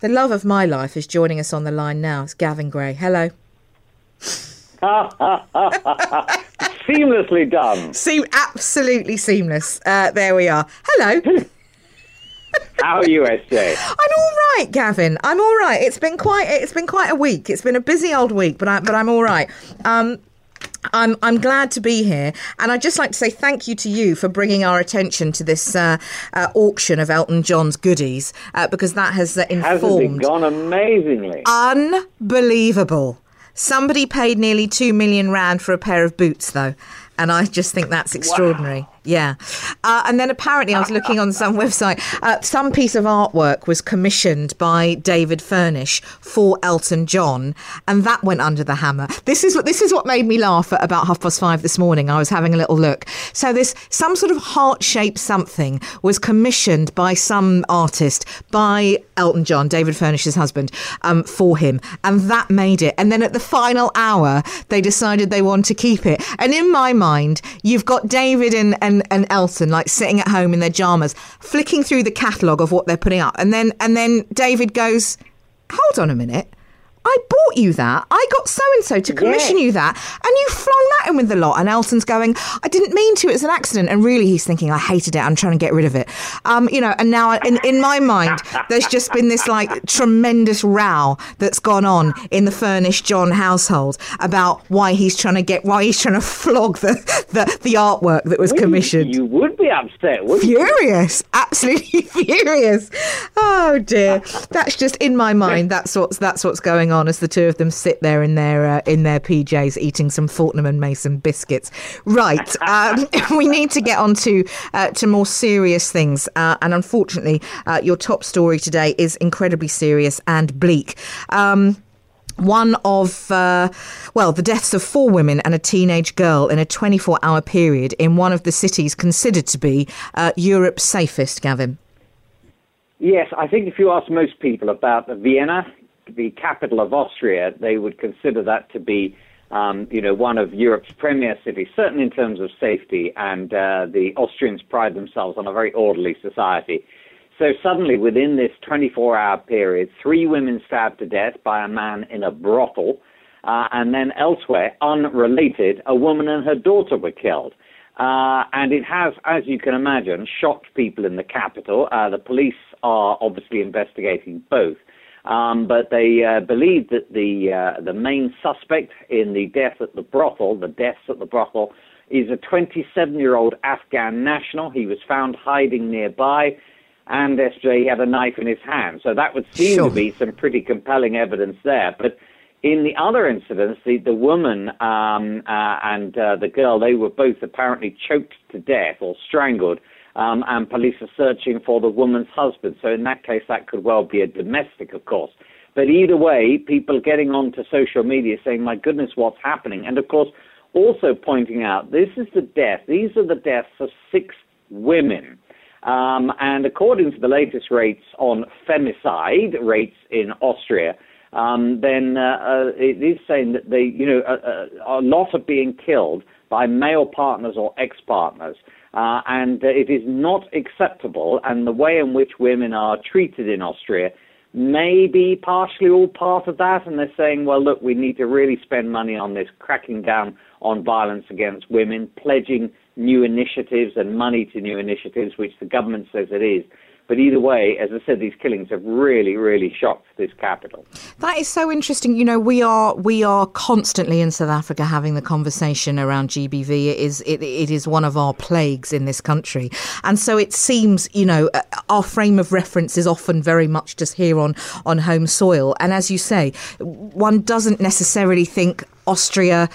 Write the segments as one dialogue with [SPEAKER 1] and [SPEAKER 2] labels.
[SPEAKER 1] The love of my life is joining us on the line now. It's Gavin Grey. Hello.
[SPEAKER 2] Seamlessly done.
[SPEAKER 1] Seem absolutely seamless. Uh, there we are. Hello.
[SPEAKER 2] How are you, SJ?
[SPEAKER 1] I'm all right, Gavin. I'm all right. It's been quite. It's been quite a week. It's been a busy old week, but I, but I'm all right. Um, I'm I'm glad to be here, and I'd just like to say thank you to you for bringing our attention to this uh, uh, auction of Elton John's goodies uh, because that has uh,
[SPEAKER 2] Hasn't it gone amazingly?
[SPEAKER 1] Unbelievable. Somebody paid nearly two million rand for a pair of boots, though, and I just think that's extraordinary. Yeah. Uh, and then apparently, I was looking on some website, uh, some piece of artwork was commissioned by David Furnish for Elton John, and that went under the hammer. This is what this is what made me laugh at about half past five this morning. I was having a little look. So this some sort of heart shaped something was commissioned by some artist by Elton John, David Furnish's husband, um, for him, and that made it. And then at the final hour, they decided they want to keep it. And in my mind, you've got David and and, and Elton like sitting at home in their jammers, flicking through the catalogue of what they're putting up, and then and then David goes, "Hold on a minute." I bought you that. I got so and so to commission
[SPEAKER 2] Yes.
[SPEAKER 1] you that, and you flung that in with the lot. And Elton's going, I didn't mean to. It's an accident. And really, he's thinking, I hated it. I'm trying to get rid of it. Um, you know. And now, I- in in my mind, there's just been this like tremendous row that's gone on in the Furnish John household about why he's trying to get why he's trying to flog the the, the artwork that was commissioned.
[SPEAKER 2] You would be upset, wouldn't you?
[SPEAKER 1] Furious, absolutely furious. Oh dear, that's just in my mind. That's what's that's what's going on as the two of them sit there in their uh, in their PJs eating some Fortnum and Mason biscuits. Right, um, we need to get on to uh, to more serious things, uh, and unfortunately, uh, your top story today is incredibly serious and bleak. Um, one of, uh, well, the deaths of four women and a teenage girl in a 24 hour period in one of the cities considered to be uh, Europe's safest, Gavin.
[SPEAKER 2] Yes, I think if you ask most people about Vienna, the capital of Austria, they would consider that to be, um, you know, one of Europe's premier cities, certainly in terms of safety. And uh, the Austrians pride themselves on a very orderly society. So suddenly, within this 24-hour period, three women stabbed to death by a man in a brothel, uh, and then elsewhere, unrelated, a woman and her daughter were killed. Uh, and it has, as you can imagine, shocked people in the capital. Uh, the police are obviously investigating both. Um, but they uh, believe that the uh, the main suspect in the death at the brothel, the deaths at the brothel, is a 27-year-old Afghan national. He was found hiding nearby, and SJ had a knife in his hand. So that would seem
[SPEAKER 1] Sure.
[SPEAKER 2] to be some pretty compelling evidence there. But in the other incidents, the, the woman um, uh, and uh, the girl, they were both apparently choked to death or strangled, um, and police are searching for the woman's husband. So in that case, that could well be a domestic, of course. But either way, people getting onto social media saying, my goodness, what's happening? And of course, also pointing out, this is the death, these are the deaths of six women. Um, and according to the latest rates on femicide rates in Austria, um, then uh, uh, it is saying that they, you know, a, a, a lot are being killed by male partners or ex-partners, uh, and it is not acceptable. And the way in which women are treated in Austria may be partially all part of that. And they're saying, well, look, we need to really spend money on this, cracking down on violence against women, pledging new initiatives and money to new initiatives, which the government says it is. But either way, as I said, these killings have really, really shocked this capital.
[SPEAKER 1] That is so interesting. You know, we are we are constantly in South Africa having the conversation around GBV. It is it, it is one of our plagues in this country, and so it seems you know uh, our frame of reference is often very much just here on on home soil. And as you say, one doesn't necessarily think Austria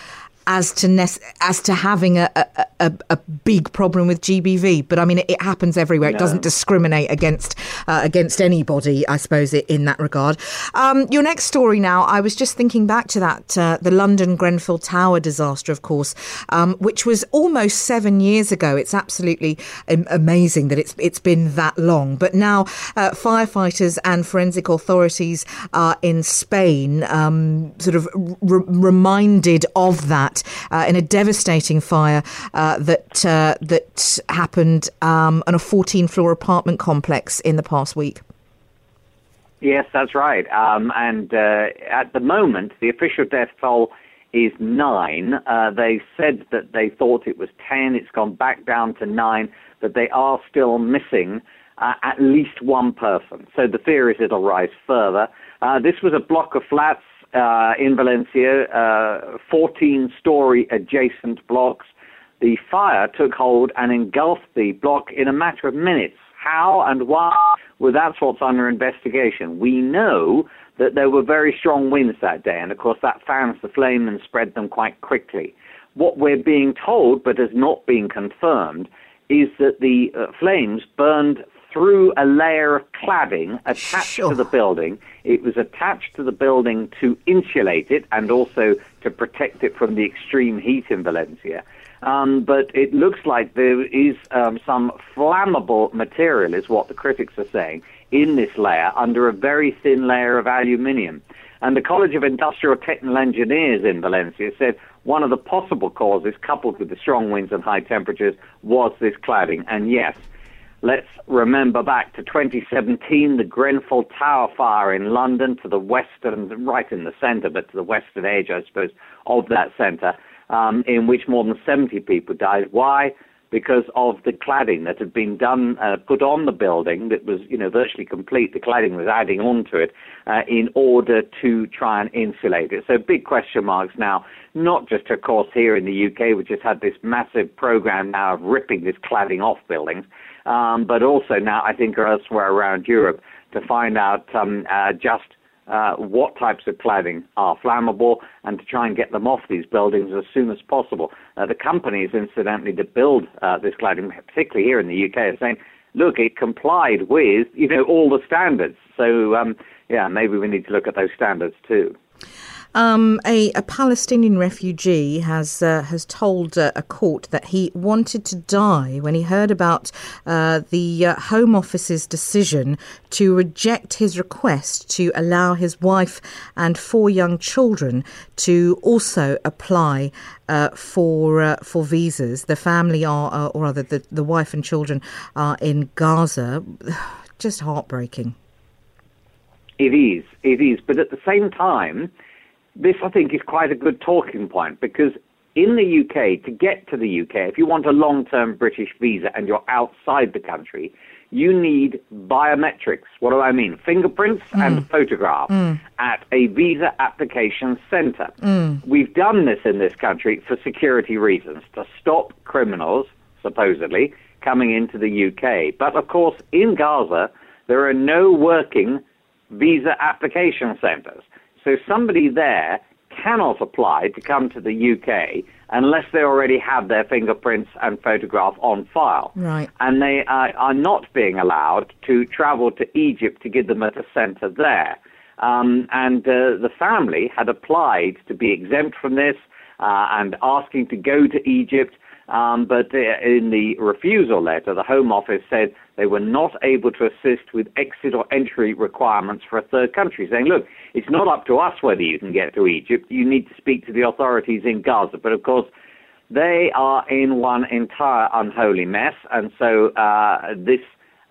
[SPEAKER 1] as to as to having a, a, a, a big problem with GBV, but I mean it, it happens everywhere. It doesn't discriminate against uh, against anybody, I suppose, in that regard. Um, your next story now, I was just thinking back to that uh, the London Grenfell Tower disaster, of course, um, which was almost seven years ago. It's absolutely amazing that it's it's been that long. But now uh, firefighters and forensic authorities are in Spain, um, sort of r- reminded of that uh, in a devastating fire uh, that uh, that happened um, on a 14 floor apartment complex in the past week.
[SPEAKER 2] Yes, that's right. Um, and uh, at the moment, the official death toll is nine. Uh, they said that they thought it was ten. It's gone back down to nine, but they are still missing uh, at least one person. So the fear is it'll rise further. Uh, this was a block of flats uh, in Valencia, uh, 14 story adjacent blocks. The fire took hold and engulfed the block in a matter of minutes. How and why? Well, that's what's under investigation. We know that there were very strong winds that day, and of course that fans the flame and spread them quite quickly. What we're being told, but has not been confirmed, is that the uh, flames burned through a layer of cladding attached sure. to the building. It was attached to the building to insulate it and also to protect it from the extreme heat in Valencia. Um, but it looks like there is um, some flammable material, is what the critics are saying, in this layer under a very thin layer of aluminium. And the College of Industrial Technical Engineers in Valencia said one of the possible causes, coupled with the strong winds and high temperatures, was this cladding. And yes, let's remember back to 2017, the Grenfell Tower fire in London, to the western, right in the centre, but to the western edge, I suppose, of that centre um, in which more than 70 people died. Why? Because of the cladding that had been done, uh, put on the building that was, you know, virtually complete. The cladding was adding on to it uh, in order to try and insulate it. So big question marks now, not just, of course, here in the UK, which has had this massive program now of ripping this cladding off buildings, um, but also now, I think, elsewhere around Europe to find out um, uh, just uh, what types of cladding are flammable and to try and get them off these buildings as soon as possible. Uh, the companies, incidentally, that build uh, this cladding, particularly here in the UK, are saying, look, it complied with, you know, all the standards. So, um, yeah, maybe we need to look at those standards too.
[SPEAKER 1] Um, a, a, Palestinian refugee has uh, has told uh, a court that he wanted to die when he heard about uh, the uh, Home Office's decision to reject his request to allow his wife and four young children to also apply uh, for uh, for visas. The family are, or rather, the, the wife and children are in Gaza. Just heartbreaking.
[SPEAKER 2] It is. It is. But at the same time this, I think, is quite a good talking point because in the UK, to get to the UK, if you want a long term British visa and you're outside the country, you need biometrics. What do I mean? Fingerprints mm. and photographs mm. at a visa application center. Mm. We've done this in this country for security reasons to stop criminals, supposedly, coming into the UK. But of course, in Gaza, there are no working visa application centers. So somebody there cannot apply to come to the UK unless they already have their fingerprints and photograph on file.
[SPEAKER 1] Right.
[SPEAKER 2] And they uh, are not being allowed to travel to Egypt to give them at a centre there. Um, and uh, the family had applied to be exempt from this uh, and asking to go to Egypt. Um, but in the refusal letter, the Home Office said they were not able to assist with exit or entry requirements for a third country, saying, look, it's not up to us whether you can get to Egypt. You need to speak to the authorities in Gaza. But of course, they are in one entire unholy mess. And so uh, this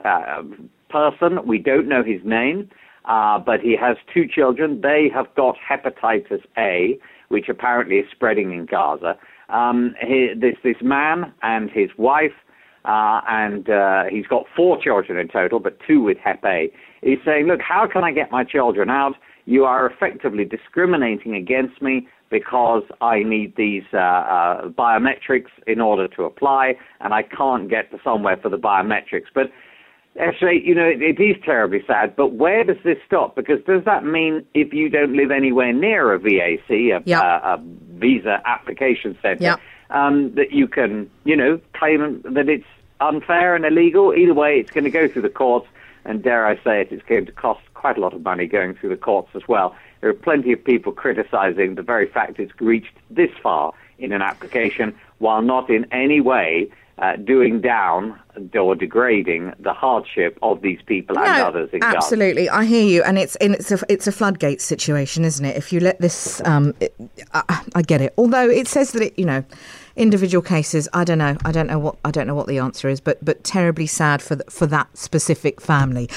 [SPEAKER 2] uh, person, we don't know his name, uh, but he has two children. They have got hepatitis A, which apparently is spreading in Gaza. Um, he, this this man and his wife, uh, and uh, he's got four children in total, but two with Hep A. He's saying, "Look, how can I get my children out? You are effectively discriminating against me because I need these uh, uh biometrics in order to apply, and I can't get to somewhere for the biometrics." But Actually, you know, it, it is terribly sad, but where does this stop? Because does that mean if you don't live anywhere near a VAC, a,
[SPEAKER 1] yep.
[SPEAKER 2] a, a visa application center, yep. Um, that you can, you know, claim that it's unfair and illegal? Either way, it's going to go through the courts, and dare I say it, it's going to cost quite a lot of money going through the courts as well. There are plenty of people criticizing the very fact it's reached this far in an application while not in any way uh, doing down or degrading the hardship of these people and others in
[SPEAKER 1] absolutely i hear you and it's it's a it's a floodgate situation isn't it if you let this um, it, I, I, get it although it says that it you know individual cases, I don't know. I don't know what I don't know what the answer is, but but terribly sad for the, for that specific family.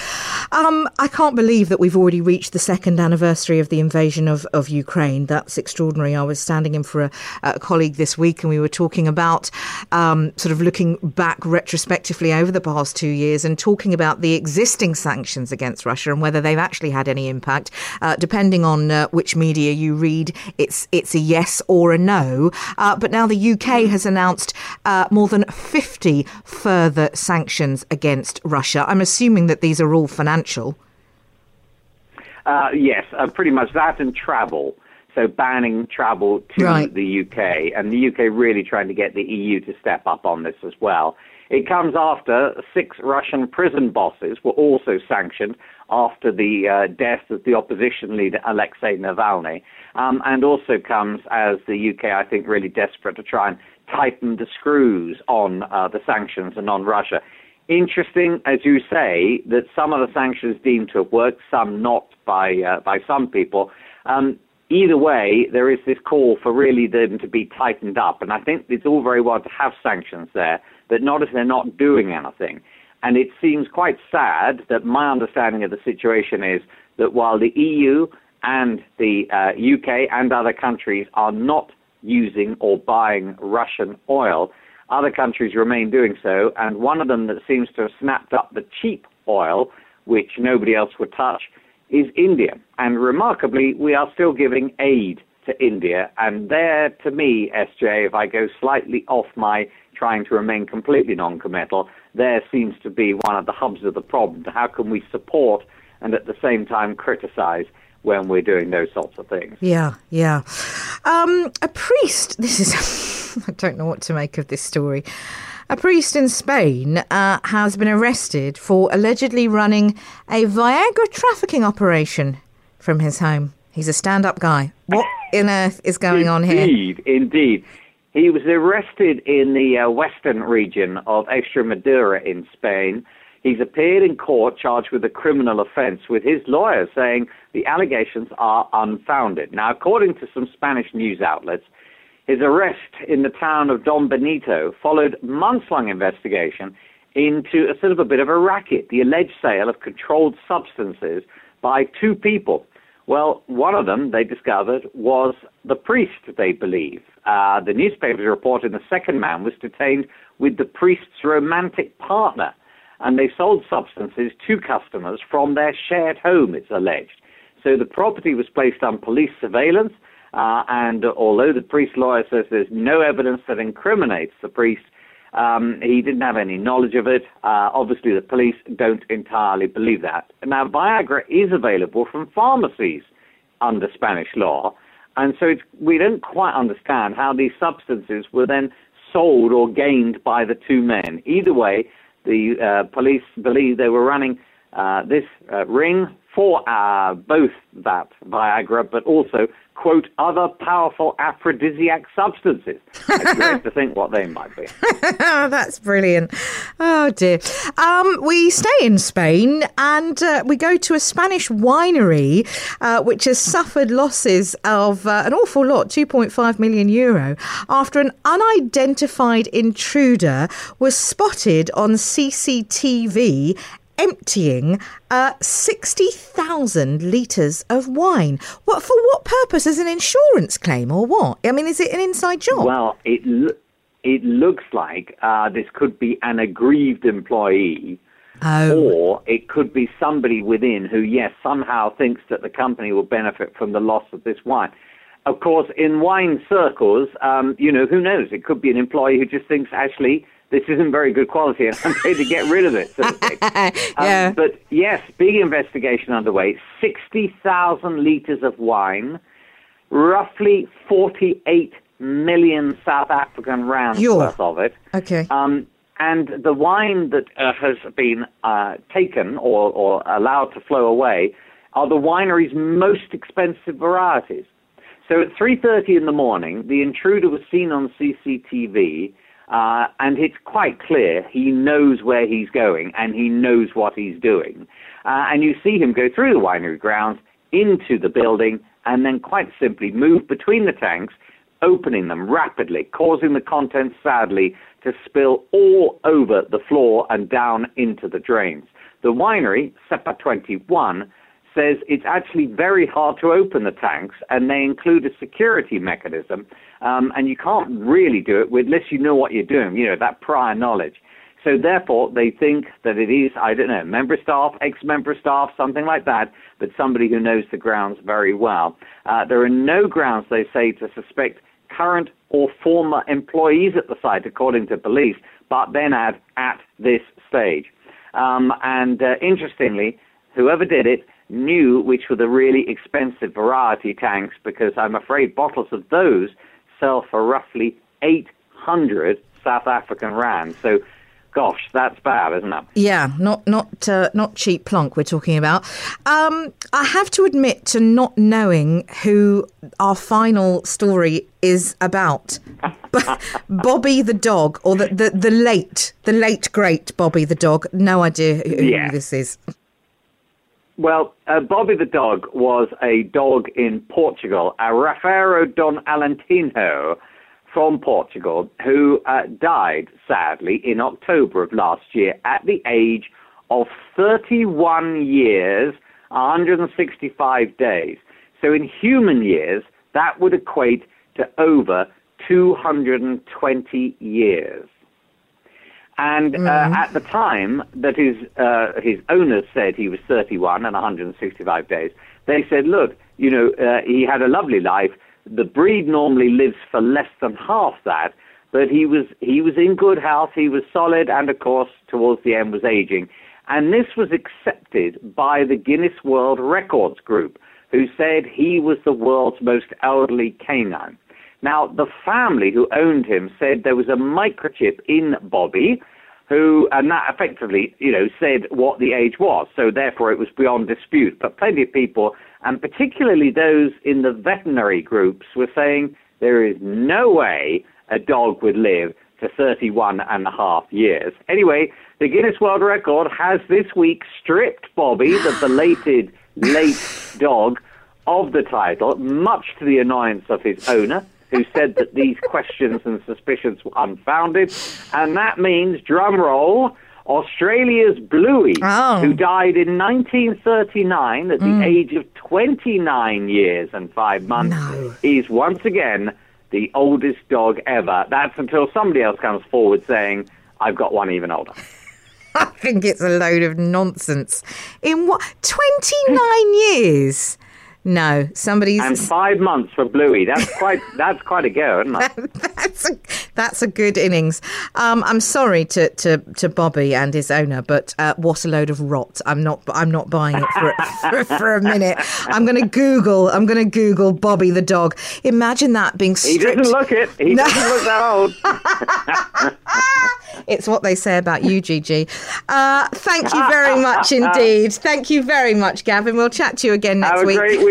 [SPEAKER 1] Um, I can't believe that we've already reached the second anniversary of the invasion of, of Ukraine. That's extraordinary. I was standing in for a, a colleague this week, and we were talking about um, sort of looking back retrospectively over the past two years and talking about the existing sanctions against Russia and whether they've actually had any impact. Uh, depending on uh, which media you read, it's it's a yes or a no. Uh, but now the UK has announced uh, more than 50 further sanctions against Russia. I'm assuming that these are all financial.
[SPEAKER 2] Uh, yes, uh, pretty much that and travel. So banning travel to right. the UK, and the UK really trying to get the EU to step up on this as well. It comes after six Russian prison bosses were also sanctioned after the uh, death of the opposition leader Alexei Navalny, um, and also comes as the UK, I think, really desperate to try and tighten the screws on uh, the sanctions and on Russia. Interesting, as you say, that some of the sanctions deemed to have worked, some not by uh, by some people. Um, either way, there is this call for really them to be tightened up, and I think it's all very well to have sanctions there, but not if they're not doing anything. And it seems quite sad that my understanding of the situation is that while the EU and the uh, UK and other countries are not using or buying Russian oil, other countries remain doing so, and one of them that seems to have snapped up the cheap oil, which nobody else would touch, is India. And remarkably, we are still giving aid to India. And there, to me, SJ, if I go slightly off my trying to remain completely non committal, there seems to be one of the hubs of the problem. How can we support and at the same time criticize when we're doing those sorts of things?
[SPEAKER 1] Yeah, yeah. Um, a priest, this is. I don't know what to make of this story. A priest in Spain uh, has been arrested for allegedly running a Viagra trafficking operation from his home. He's a stand up guy. What in earth is going on here?
[SPEAKER 2] Indeed, indeed. He was arrested in the uh, western region of Extremadura in Spain. He's appeared in court charged with a criminal offense, with his lawyer saying the allegations are unfounded. Now, according to some Spanish news outlets, his arrest in the town of Don Benito followed months-long investigation into a sort of a bit of a racket, the alleged sale of controlled substances by two people. Well, one of them, they discovered, was the priest, they believe. Uh, the newspapers reported the second man was detained with the priest's romantic partner, and they sold substances to customers from their shared home, it's alleged. So the property was placed on police surveillance, uh, and although the priest lawyer says there's no evidence that incriminates the priest, um, he didn't have any knowledge of it. Uh, obviously, the police don't entirely believe that. Now, Viagra is available from pharmacies under Spanish law, and so we don't quite understand how these substances were then sold or gained by the two men. Either way, the uh, police believe they were running uh, this uh, ring for uh, both that Viagra, but also quote, other powerful aphrodisiac substances. I dread to think what they might be.
[SPEAKER 1] That's brilliant. Oh, dear. Um, we stay in Spain and uh, we go to a Spanish winery uh, which has suffered losses of uh, an awful lot, 2.5 million euro, after an unidentified intruder was spotted on CCTV emptying uh, 60,000 litres of wine. What For what purpose? As an insurance claim or what? I mean, is it an inside job?
[SPEAKER 2] Well, it, it looks like uh, this could be an aggrieved employee.
[SPEAKER 1] Oh.
[SPEAKER 2] Or it could be somebody within who, yes, somehow thinks that the company will benefit from the loss of this wine. Of course, in wine circles, um, you know, who knows? It could be an employee who just thinks, actually, this isn't very good quality and I'm ready to get rid of it. So
[SPEAKER 1] yeah.
[SPEAKER 2] Um, but yes, big investigation underway. 60,000 litres of wine, roughly 48 million South African rands worth of it.
[SPEAKER 1] Okay.
[SPEAKER 2] Um, and the wine that uh, has been uh, taken or, or allowed to flow away are the winery's most expensive varieties. So at 3:30 in the morning, the intruder was seen on CCTV uh, and it's quite clear he knows where he's going and he knows what he's doing. Uh, and you see him go through the winery grounds into the building and then quite simply move between the tanks, opening them rapidly, causing the contents, sadly, to spill all over the floor and down into the drains. The winery, Cepa 21, says it's actually very hard to open the tanks, and they include a security mechanism, um, and you can't really do it unless you know what you're doing, you know, that prior knowledge. So therefore, they think that it is, I don't know, member staff, ex-member staff, something like that, but somebody who knows the grounds very well. Uh, there are no grounds, they say, to suspect current or former employees at the site, according to police, but then add at this stage. Um, and uh, interestingly, whoever did it knew which were the really expensive variety tanks because I'm afraid bottles of those sell for roughly 800 South African rand. So gosh, that's bad, isn't it?
[SPEAKER 1] Yeah, not not uh, not cheap plonk we're talking about. Um, I have to admit to not knowing who our final story is about. Bobby the dog, or the, the, the late the late great Bobby the dog. No idea who,
[SPEAKER 2] yeah.
[SPEAKER 1] who this is.
[SPEAKER 2] Well, uh, Bobby the dog was a dog in Portugal, a Rafeiro Don Alentino from Portugal, who uh, died sadly in October of last year at the age of 31 years, 165 days. So in human years, that would equate to over 220 years. And uh, mm. at the time that his uh, his owners said he was 31 and 165 days, they said, look, you know, uh, he had a lovely life. The breed normally lives for less than half that, but he was he was in good health. He was solid, and of course, towards the end, was aging. And this was accepted by the Guinness World Records Group, who said he was the world's most elderly canine. Now, the family who owned him said there was a microchip in Bobby, who, and that effectively, you know, said what the age was. So therefore, it was beyond dispute. But plenty of people, and particularly those in the veterinary groups, were saying there is no way a dog would live to 31 and a half years. Anyway, the Guinness World Record has this week stripped Bobby, the belated late dog, of the title, much to the annoyance of his owner who said that these questions and suspicions were unfounded. And that means, drum roll, Australia's Bluey, oh. who died in 1939 at the mm. age of 29 years and five months, no. is once again the oldest dog ever. That's until somebody else comes forward saying, I've got one even older.
[SPEAKER 1] I think it's a load of nonsense. In what? 29 years? No, somebody's
[SPEAKER 2] and five months for Bluey. That's quite that's quite a go, isn't it?
[SPEAKER 1] that's a that's a good innings. Um, I'm sorry to, to, to Bobby and his owner, but uh, what a load of rot. I'm not I'm not buying it for for, for a minute. I'm going to Google. I'm going to Google Bobby the dog. Imagine that being stripped.
[SPEAKER 2] He doesn't look it. He no. doesn't look that
[SPEAKER 1] old. it's what they say about you, Gigi. Uh, thank you very much indeed. Thank you very much, Gavin. We'll chat to you again next
[SPEAKER 2] week.